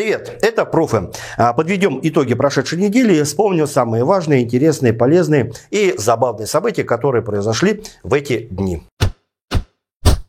Привет, это Профи. А, подведем итоги прошедшей недели и вспомним самые важные, интересные, полезные и забавные события, которые произошли в эти дни.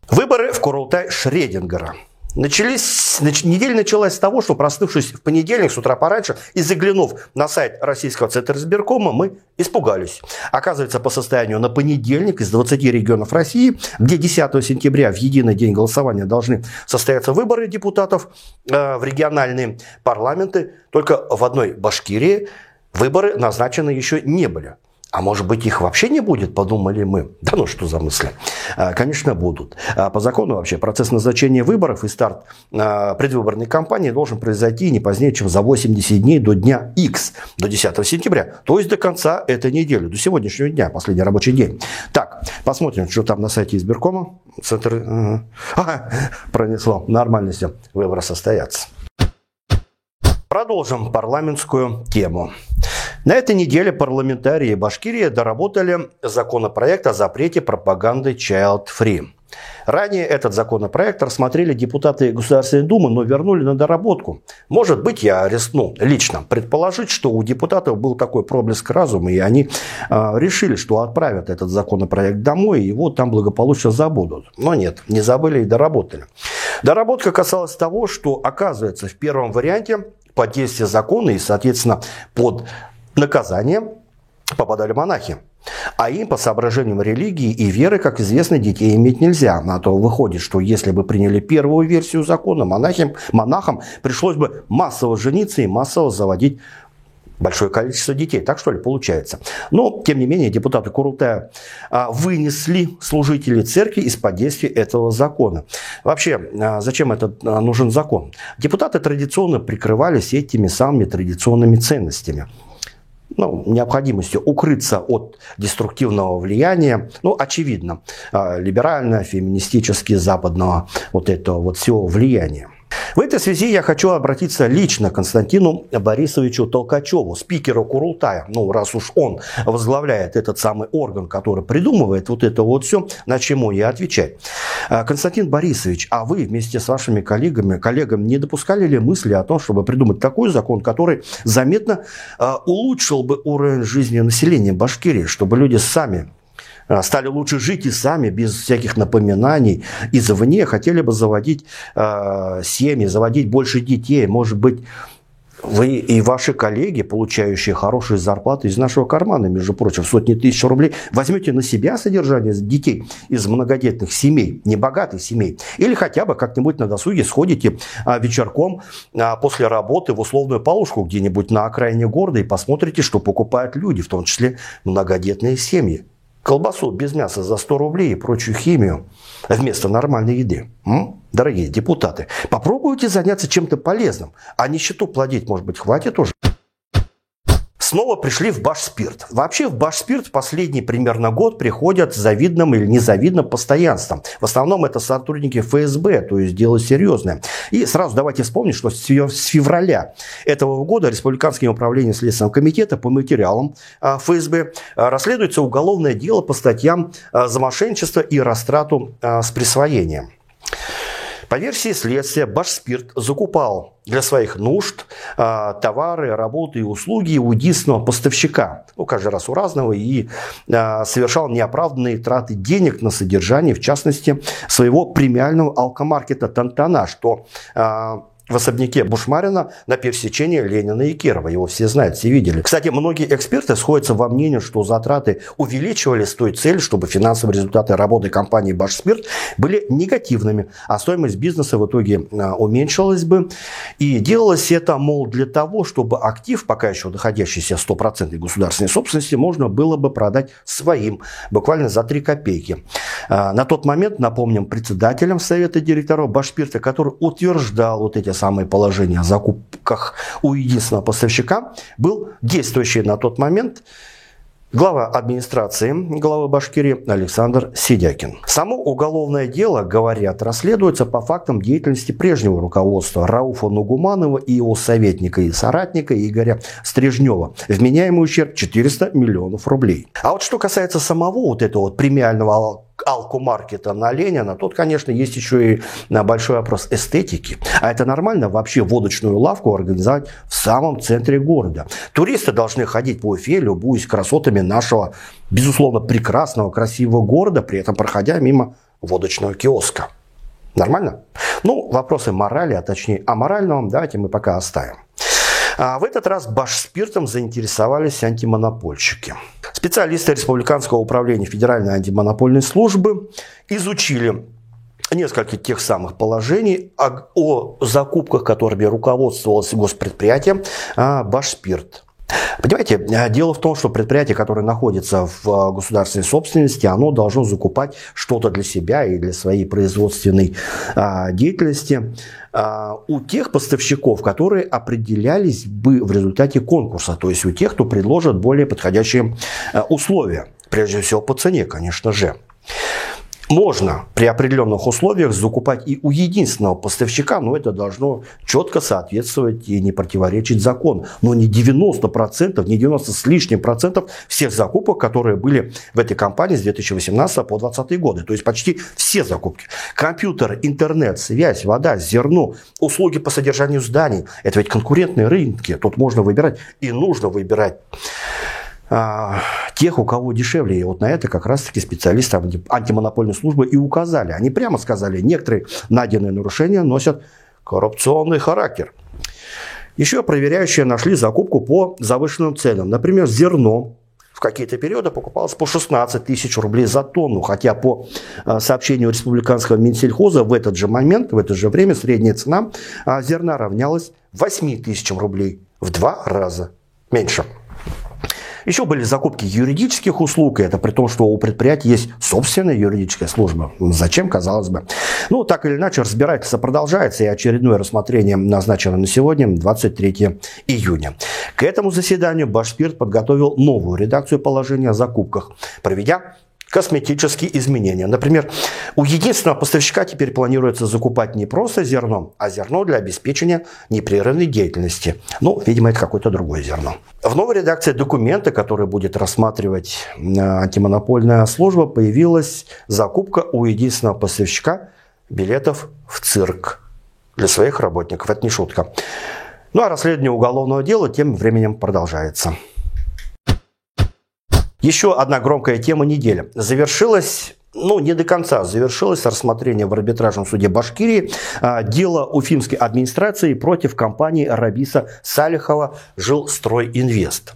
Выборы в Курултай Шредингера. Начались, нач, неделя началась с того, что проснувшись в понедельник с утра пораньше и заглянув на сайт российского центра избиркома, мы испугались. Оказывается, по состоянию на понедельник из 20 регионов России, где 10 сентября в единый день голосования должны состояться выборы депутатов э, в региональные парламенты, только в одной Башкирии выборы назначены еще не были. А может быть их вообще не будет, подумали мы. Да ну что за мысли. А, конечно, будут. А, по закону вообще процесс назначения выборов и старт а, предвыборной кампании должен произойти не позднее, чем за 80 дней до дня X, до 10 сентября. То есть до конца этой недели, до сегодняшнего дня, последний рабочий день. Так, посмотрим, что там на сайте избиркома. Центр... Ага, пронесло. Нормально все. Выборы состоятся. Продолжим парламентскую тему. На этой неделе парламентарии Башкирии доработали законопроект о запрете пропаганды Child Free. Ранее этот законопроект рассмотрели депутаты Государственной Думы, но вернули на доработку. Может быть, я рискну лично предположить, что у депутатов был такой проблеск разума, и они э, решили, что отправят этот законопроект домой, и его там благополучно забудут. Но нет, не забыли и доработали. Доработка касалась того, что, оказывается, в первом варианте под действие закона и, соответственно, под наказание попадали монахи. А им по соображениям религии и веры, как известно, детей иметь нельзя. На то выходит, что если бы приняли первую версию закона, монахам, монахам пришлось бы массово жениться и массово заводить большое количество детей. Так что ли получается? Но, тем не менее, депутаты Курултая а, вынесли служителей церкви из-под действия этого закона. Вообще, а, зачем этот а, нужен закон? Депутаты традиционно прикрывались этими самыми традиционными ценностями ну, необходимостью укрыться от деструктивного влияния, ну, очевидно, либерального, феминистически западного вот этого вот всего влияния. В этой связи я хочу обратиться лично к Константину Борисовичу Толкачеву, спикеру Курултая. Ну, раз уж он возглавляет этот самый орган, который придумывает вот это вот все, на чему я отвечать. А, Константин Борисович, а вы вместе с вашими коллегами, коллегами не допускали ли мысли о том, чтобы придумать такой закон, который заметно а, улучшил бы уровень жизни населения Башкирии, чтобы люди сами стали лучше жить и сами, без всяких напоминаний извне, хотели бы заводить э, семьи, заводить больше детей, может быть, вы и ваши коллеги, получающие хорошие зарплаты из нашего кармана, между прочим, сотни тысяч рублей, возьмете на себя содержание детей из многодетных семей, небогатых семей, или хотя бы как-нибудь на досуге сходите а, вечерком а, после работы в условную полушку где-нибудь на окраине города и посмотрите, что покупают люди, в том числе многодетные семьи колбасу без мяса за 100 рублей и прочую химию вместо нормальной еды. М? Дорогие депутаты, попробуйте заняться чем-то полезным, а нищету плодить, может быть, хватит уже снова пришли в Башспирт. Вообще в Башспирт последний примерно год приходят с завидным или незавидным постоянством. В основном это сотрудники ФСБ, то есть дело серьезное. И сразу давайте вспомнить, что с февраля этого года Республиканским управлением Следственного комитета по материалам а, ФСБ а, расследуется уголовное дело по статьям а, за мошенничество и растрату с присвоением. По версии следствия, Башспирт закупал для своих нужд э, товары, работы и услуги у единственного поставщика, ну, каждый раз у разного, и э, совершал неоправданные траты денег на содержание, в частности, своего премиального алкомаркета «Тантана», что э, в особняке Бушмарина на пересечении Ленина и Кирова. Его все знают, все видели. Кстати, многие эксперты сходятся во мнении, что затраты увеличивались с той целью, чтобы финансовые результаты работы компании «Башспирт» были негативными, а стоимость бизнеса в итоге а, уменьшилась бы. И делалось это, мол, для того, чтобы актив, пока еще находящийся 100% государственной собственности, можно было бы продать своим, буквально за 3 копейки. А, на тот момент, напомним, председателем Совета директоров «Башспирта», который утверждал вот эти самое положение о закупках у единственного поставщика, был действующий на тот момент Глава администрации главы Башкирии Александр Сидякин. Само уголовное дело, говорят, расследуется по фактам деятельности прежнего руководства Рауфа Нугуманова и его советника и соратника Игоря Стрижнева. Вменяемый ущерб 400 миллионов рублей. А вот что касается самого вот этого вот премиального алкомаркета на Ленина, тут, конечно, есть еще и большой вопрос эстетики. А это нормально вообще водочную лавку организовать в самом центре города? Туристы должны ходить по Уфе, любуясь красотами нашего, безусловно, прекрасного, красивого города, при этом проходя мимо водочного киоска. Нормально? Ну, вопросы морали, а точнее аморального, давайте мы пока оставим. А в этот раз Башспиртом заинтересовались антимонопольщики. Специалисты Республиканского управления Федеральной антимонопольной службы изучили несколько тех самых положений о, о закупках, которыми руководствовалось госпредприятие а, Башспирт. Понимаете, э, дело в том, что предприятие, которое находится в э, государственной собственности, оно должно закупать что-то для себя и для своей производственной а, деятельности а, у тех поставщиков, которые определялись бы в результате конкурса, то есть у тех, кто предложит более подходящие а, условия, прежде всего по цене, конечно же. Можно при определенных условиях закупать и у единственного поставщика, но это должно четко соответствовать и не противоречить закону. Но не 90%, не 90 с лишним процентов всех закупок, которые были в этой компании с 2018 по 2020 годы. То есть почти все закупки. Компьютер, интернет, связь, вода, зерно, услуги по содержанию зданий. Это ведь конкурентные рынки. Тут можно выбирать и нужно выбирать. А, тех, у кого дешевле. И вот на это как раз-таки специалисты антимонопольной службы и указали. Они прямо сказали, некоторые найденные нарушения носят коррупционный характер. Еще проверяющие нашли закупку по завышенным ценам. Например, зерно в какие-то периоды покупалось по 16 тысяч рублей за тонну, хотя по а, сообщению республиканского Минсельхоза в этот же момент, в это же время средняя цена а, зерна равнялась 8 тысячам рублей в два раза меньше. Еще были закупки юридических услуг, и это при том, что у предприятия есть собственная юридическая служба. Зачем, казалось бы. Ну, так или иначе, разбирательство продолжается, и очередное рассмотрение назначено на сегодня, 23 июня. К этому заседанию Башспирт подготовил новую редакцию положения о закупках, проведя косметические изменения. Например, у единственного поставщика теперь планируется закупать не просто зерно, а зерно для обеспечения непрерывной деятельности. Ну, видимо, это какое-то другое зерно. В новой редакции документа, который будет рассматривать э, антимонопольная служба, появилась закупка у единственного поставщика билетов в цирк для своих работников. Это не шутка. Ну а расследование уголовного дела тем временем продолжается. Еще одна громкая тема недели. Завершилась ну, не до конца завершилось рассмотрение в арбитражном суде Башкирии а, дело уфимской администрации против компании Рабиса Салихова «Жилстройинвест».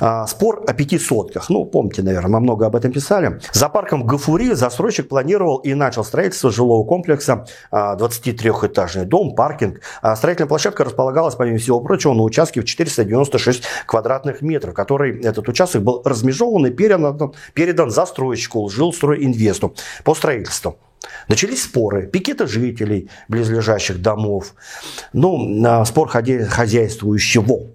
А, спор о пяти сотках. Ну, помните, наверное, мы много об этом писали. За парком Гафури застройщик планировал и начал строительство жилого комплекса 23-этажный а, дом, паркинг. А строительная площадка располагалась, помимо всего прочего, на участке в 496 квадратных метров, который этот участок был размежован и передан, передан застройщику Жилстройинвесту по строительству. Начались споры, пикеты жителей близлежащих домов. Ну, спор хозяйствующего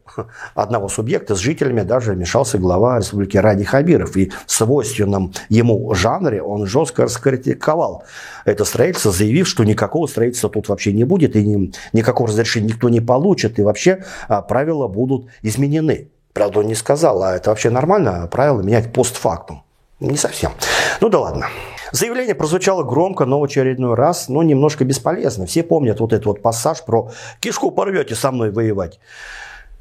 одного субъекта с жителями даже вмешался глава республики Ради Хабиров. И в свойственном ему жанре он жестко раскритиковал это строительство, заявив, что никакого строительства тут вообще не будет, и ни, никакого разрешения никто не получит, и вообще а, правила будут изменены. Правда, он не сказал, а это вообще нормально, правила менять постфактум. Не совсем. Ну да ладно. Заявление прозвучало громко, но в очередной раз, но немножко бесполезно. Все помнят вот этот вот пассаж про «кишку порвете со мной воевать».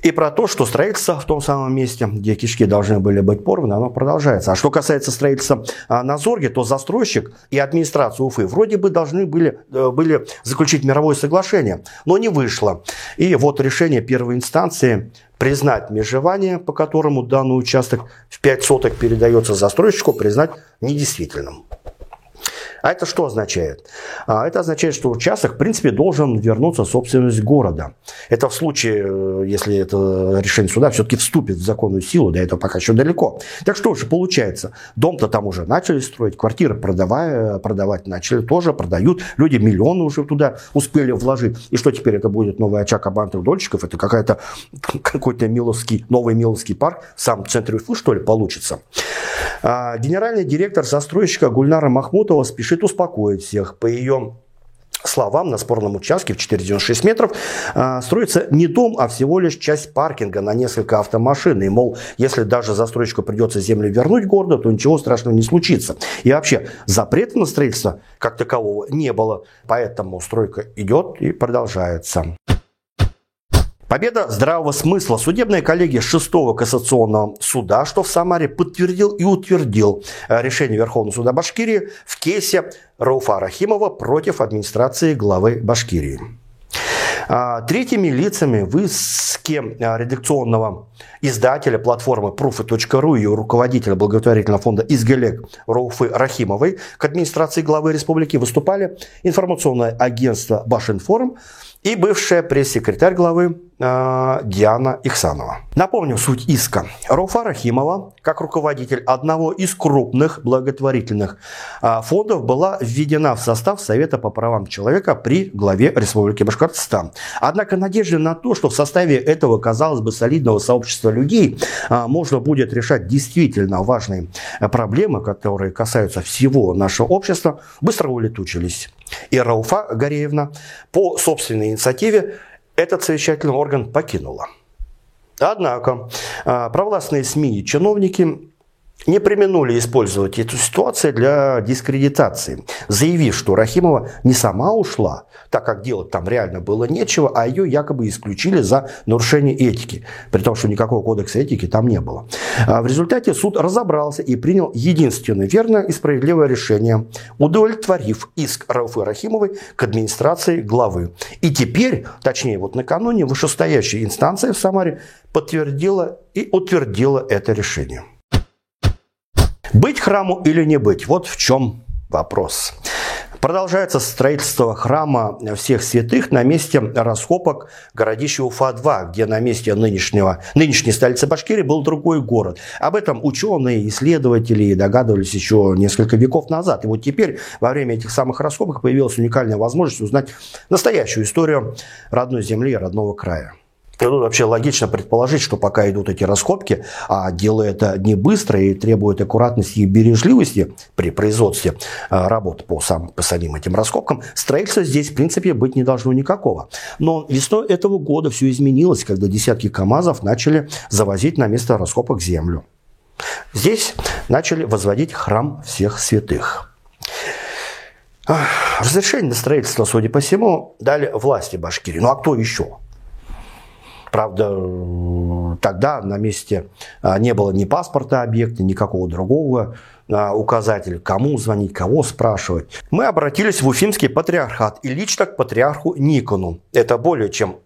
И про то, что строительство в том самом месте, где кишки должны были быть порваны, оно продолжается. А что касается строительства а, на Зорге, то застройщик и администрация Уфы вроде бы должны были, э, были заключить мировое соглашение, но не вышло. И вот решение первой инстанции признать межевание, по которому данный участок в 5 соток передается застройщику, признать недействительным. А это что означает? А это означает, что участок, в принципе, должен вернуться в собственность города. Это в случае, э, если это решение суда все-таки вступит в законную силу, до этого пока еще далеко. Так что же получается? Дом-то там уже начали строить, квартиры продавая, продавать начали, тоже продают. Люди миллионы уже туда успели вложить. И что теперь это будет новый очаг абантов дольщиков? Это какая-то какой-то Миловский, новый Миловский парк в самом центре Уфы, что ли, получится? А, генеральный директор застройщика Гульнара Махмутова спешит успокоить всех. По ее словам, на спорном участке в 496 метров э, строится не дом, а всего лишь часть паркинга на несколько автомашин. И, мол, если даже застройщику придется землю вернуть городу, то ничего страшного не случится. И вообще, запрета на строительство как такового не было. Поэтому стройка идет и продолжается. Победа здравого смысла. Судебная коллегия 6-го кассационного суда, что в Самаре подтвердил и утвердил э, решение Верховного суда Башкирии в кейсе Рауфа Рахимова против администрации главы Башкирии. А, третьими лицами в иске а, редакционного издателя платформы Proof.ru и руководителя благотворительного фонда «Изгелек» Рауфы Рахимовой к администрации главы республики выступали информационное агентство «Башинформ», и бывшая пресс-секретарь главы э, Диана Ихсанова. Напомню суть иска. Руфа Рахимова, как руководитель одного из крупных благотворительных э, фондов, была введена в состав Совета по правам человека при главе Республики Башкортостан. Однако надежды на то, что в составе этого, казалось бы, солидного сообщества людей э, можно будет решать действительно важные проблемы, которые касаются всего нашего общества, быстро улетучились. И Рауфа Гореевна по собственной инициативе этот совещательный орган покинула. Однако а, провластные СМИ и чиновники не применули использовать эту ситуацию для дискредитации, заявив, что Рахимова не сама ушла, так как делать там реально было нечего, а ее якобы исключили за нарушение этики, при том, что никакого кодекса этики там не было. А в результате суд разобрался и принял единственное верное и справедливое решение, удовлетворив иск Рауфы Рахимовой к администрации главы. И теперь, точнее вот накануне, вышестоящая инстанция в Самаре подтвердила и утвердила это решение. Быть храму или не быть? Вот в чем вопрос. Продолжается строительство храма всех святых на месте раскопок городища Уфа-2, где на месте нынешнего, нынешней столицы Башкирии был другой город. Об этом ученые, исследователи догадывались еще несколько веков назад. И вот теперь во время этих самых раскопок появилась уникальная возможность узнать настоящую историю родной земли и родного края. И тут вообще логично предположить, что пока идут эти раскопки, а дело это не быстро и требует аккуратности и бережливости при производстве а, работ по, сам, по самим этим раскопкам, строительства здесь, в принципе, быть не должно никакого. Но весной этого года все изменилось, когда десятки КАМАЗов начали завозить на место раскопок землю. Здесь начали возводить храм всех святых. Разрешение на строительство, судя по всему, дали власти Башкирии. Ну а кто еще? Правда, тогда на месте а, не было ни паспорта объекта, никакого другого а, указателя, кому звонить, кого спрашивать. Мы обратились в Уфимский патриархат и лично к патриарху Никону. Это более чем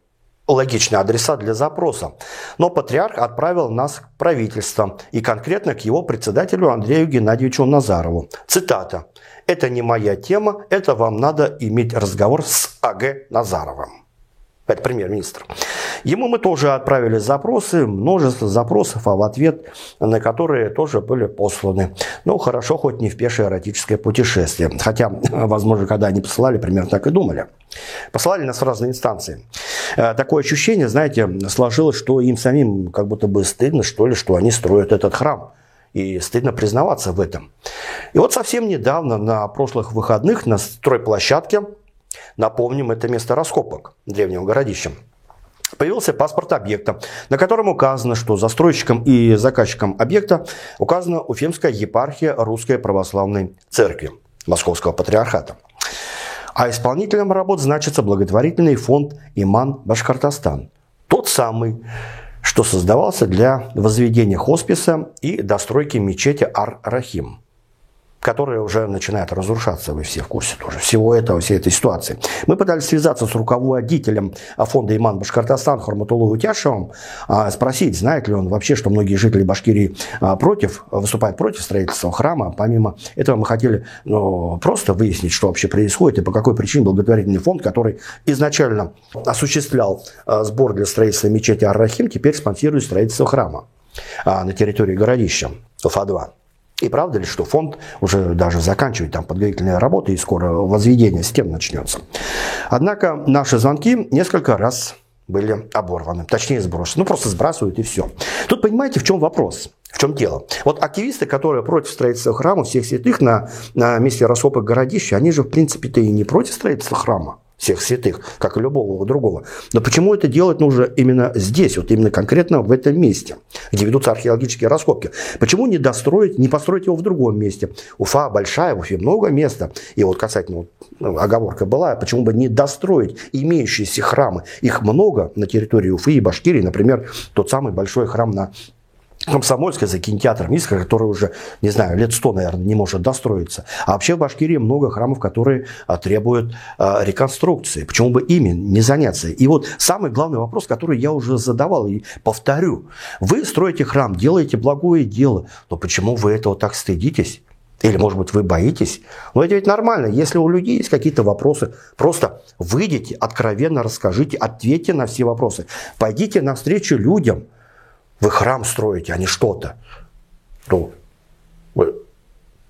логичный адреса для запроса. Но патриарх отправил нас к правительству и конкретно к его председателю Андрею Геннадьевичу Назарову. Цитата. «Это не моя тема, это вам надо иметь разговор с А.Г. Назаровым» это премьер-министр. Ему мы тоже отправили запросы, множество запросов, а в ответ на которые тоже были посланы. Ну, хорошо, хоть не в пешее эротическое путешествие. Хотя, возможно, когда они посылали, примерно так и думали. Посылали нас в разные инстанции. Э, такое ощущение, знаете, сложилось, что им самим как будто бы стыдно, что ли, что они строят этот храм. И стыдно признаваться в этом. И вот совсем недавно, на прошлых выходных, на стройплощадке Напомним, это место раскопок древнего городища. Появился паспорт объекта, на котором указано, что застройщиком и заказчиком объекта указана Уфимская епархия Русской Православной Церкви Московского Патриархата. А исполнителем работ значится благотворительный фонд «Иман Башкортостан». Тот самый, что создавался для возведения хосписа и достройки мечети Ар-Рахим – которая уже начинает разрушаться, вы все в курсе тоже, всего этого, всей этой ситуации. Мы пытались связаться с руководителем фонда «Иман Башкортостан» Хорматулу Утяшевым, а, спросить, знает ли он вообще, что многие жители Башкирии а, против, выступают против строительства храма. Помимо этого мы хотели ну, просто выяснить, что вообще происходит и по какой причине благотворительный фонд, который изначально осуществлял а, сбор для строительства мечети Ар-Рахим, теперь спонсирует строительство храма на территории городища Уфа-2. И правда ли, что фонд уже даже заканчивает там подготовительные работы и скоро возведение стен начнется. Однако наши звонки несколько раз были оборваны, точнее сброшены. Ну, просто сбрасывают и все. Тут понимаете, в чем вопрос? В чем дело? Вот активисты, которые против строительства храма всех святых на, на месте раскопок городища, они же, в принципе-то, и не против строительства храма всех святых, как и любого другого. Но почему это делать нужно именно здесь, вот именно конкретно в этом месте, где ведутся археологические раскопки? Почему не достроить, не построить его в другом месте? Уфа большая, в Уфе много места. И вот касательно, ну, оговорка была, почему бы не достроить имеющиеся храмы? Их много на территории Уфы и Башкирии. Например, тот самый большой храм на Комсомольская за кинотеатром есть, который уже, не знаю, лет сто, наверное, не может достроиться. А вообще в Башкирии много храмов, которые а, требуют а, реконструкции. Почему бы ими не заняться? И вот самый главный вопрос, который я уже задавал и повторю. Вы строите храм, делаете благое дело, но почему вы этого так стыдитесь? Или, может быть, вы боитесь? Но это ведь нормально. Если у людей есть какие-то вопросы, просто выйдите, откровенно расскажите, ответьте на все вопросы. Пойдите навстречу людям – вы храм строите, а не что-то. Ну, вы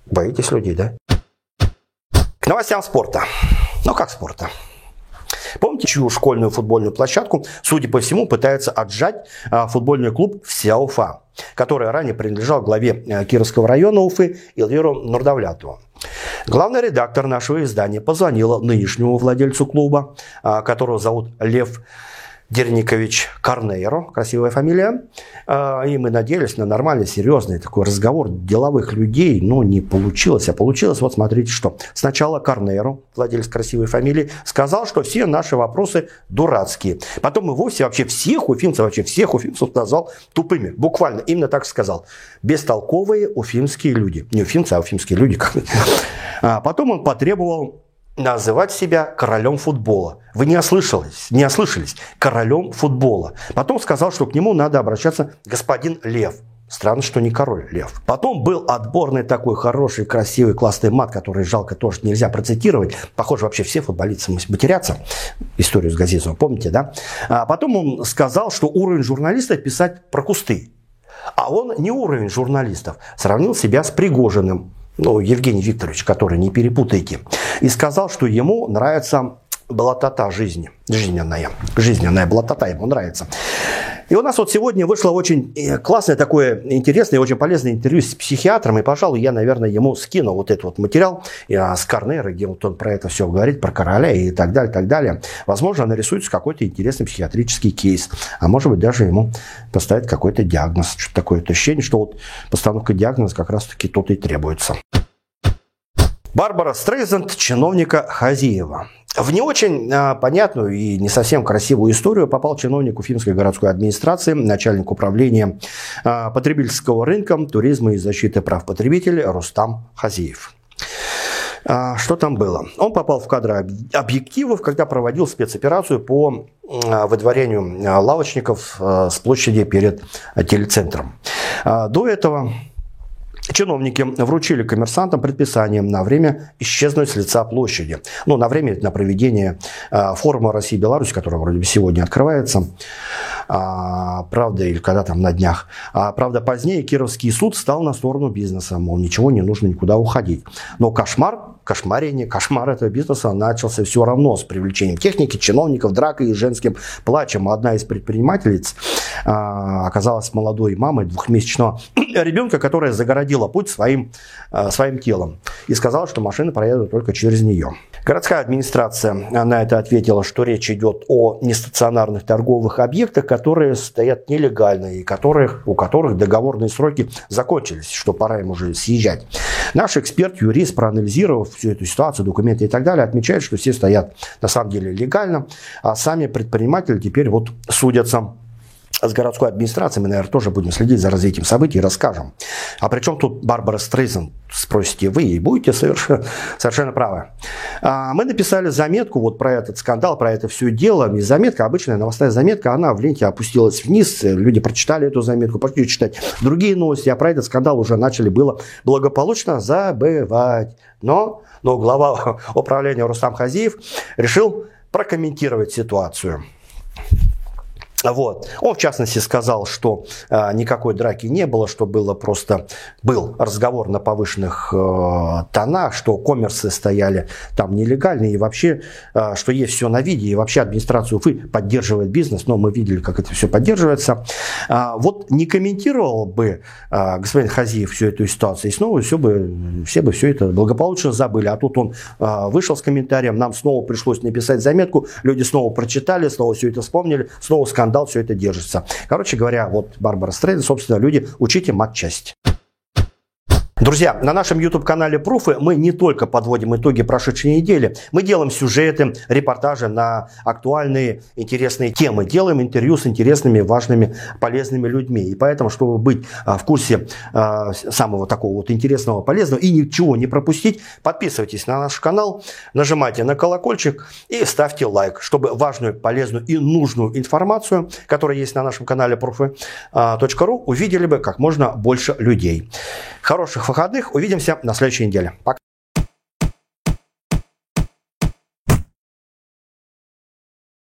боитесь людей, да? К новостям спорта. Ну, как спорта? Помните, чью школьную футбольную площадку, судя по всему, пытается отжать а, футбольный клуб «Вся Уфа», который ранее принадлежал главе а, Кировского района Уфы Илвиру Нурдавлятову. Главный редактор нашего издания позвонила нынешнему владельцу клуба, а, которого зовут Лев Дерникович Карнейро, красивая фамилия. А, и мы надеялись на нормальный, серьезный такой разговор деловых людей, но не получилось. А получилось, вот смотрите что. Сначала Карнейро, владелец красивой фамилии, сказал, что все наши вопросы дурацкие. Потом и вовсе вообще всех уфимцев, вообще всех уфимцев назвал тупыми. Буквально, именно так сказал. Бестолковые уфимские люди. Не уфимцы, а уфимские люди. А потом он потребовал называть себя королем футбола. Вы не ослышались, не ослышались. Королем футбола. Потом сказал, что к нему надо обращаться господин Лев. Странно, что не король Лев. Потом был отборный такой хороший, красивый, классный мат, который жалко тоже нельзя процитировать. Похоже, вообще все футболисты матерятся. Историю с Газизовым, помните, да? А потом он сказал, что уровень журналиста писать про кусты. А он не уровень журналистов. Сравнил себя с Пригожиным ну, Евгений Викторович, который, не перепутайте, и сказал, что ему нравится блатота жизни, жизненная, жизненная блатота ему нравится. И у нас вот сегодня вышло очень э, классное такое интересное, очень полезное интервью с психиатром, и, пожалуй, я, наверное, ему скину вот этот вот материал с Корнера, где вот он про это все говорит, про короля и так далее, так далее. Возможно, нарисуется какой-то интересный психиатрический кейс, а может быть, даже ему поставят какой-то диагноз. Что-то такое ощущение, что вот постановка диагноза как раз-таки тут и требуется. Барбара Стрейзенд, чиновника Хазиева. В не очень а, понятную и не совсем красивую историю попал чиновник Уфимской городской администрации, начальник управления а, потребительского рынка, туризма и защиты прав потребителей Рустам Хазиев. А, что там было? Он попал в кадры объективов, когда проводил спецоперацию по а, выдворению а, лавочников а, с площади перед телецентром. До этого Чиновники вручили коммерсантам предписание на время исчезнуть с лица площади. Ну, на время на проведение э, форума России-Беларусь, который вроде бы сегодня открывается. А, правда, или когда там на днях. А, правда, позднее Кировский суд стал на сторону бизнеса. Мол, ничего не нужно никуда уходить. Но кошмар, кошмарение, кошмар этого бизнеса начался все равно с привлечением техники, чиновников, дракой и женским плачем. Одна из предпринимательниц а, оказалась молодой мамой двухмесячного ребенка, которая загородила путь своим, а, своим телом и сказала, что машины проедут только через нее. Городская администрация на это ответила, что речь идет о нестационарных торговых объектах, которые стоят нелегально и которых, у которых договорные сроки закончились, что пора им уже съезжать. Наш эксперт, юрист, проанализировав всю эту ситуацию, документы и так далее, отмечает, что все стоят на самом деле легально, а сами предприниматели теперь вот судятся с городской администрацией мы, наверное, тоже будем следить за развитием событий и расскажем. А при чем тут Барбара Стрейзен, спросите вы, и будете совершенно, совершенно правы. А, мы написали заметку вот про этот скандал, про это все дело. И заметка, обычная новостная заметка, она в ленте опустилась вниз. Люди прочитали эту заметку, пошли читать другие новости, а про этот скандал уже начали было благополучно забывать. Но, но глава управления Рустам Хазиев решил прокомментировать ситуацию. Вот. Он, в частности, сказал, что э, никакой драки не было, что было просто был разговор на повышенных э, тонах, что коммерсы стояли там нелегальные и вообще, э, что есть все на виде, и вообще администрация Уфы поддерживает бизнес, но мы видели, как это все поддерживается. Э, вот не комментировал бы э, господин Хазиев всю эту ситуацию, и снова все бы, все бы все это благополучно забыли. А тут он э, вышел с комментарием, нам снова пришлось написать заметку, люди снова прочитали, снова все это вспомнили, снова скандал скандал, все это держится. Короче говоря, вот Барбара Стрейн, собственно, люди, учите матчасть. Друзья, на нашем YouTube-канале Пруфы мы не только подводим итоги прошедшей недели, мы делаем сюжеты, репортажи на актуальные, интересные темы, делаем интервью с интересными, важными, полезными людьми. И поэтому, чтобы быть а, в курсе а, самого такого вот интересного, полезного и ничего не пропустить, подписывайтесь на наш канал, нажимайте на колокольчик и ставьте лайк, чтобы важную, полезную и нужную информацию, которая есть на нашем канале Пруфы.ру, а, увидели бы как можно больше людей. Хороших выходных. Увидимся на следующей неделе. Пока.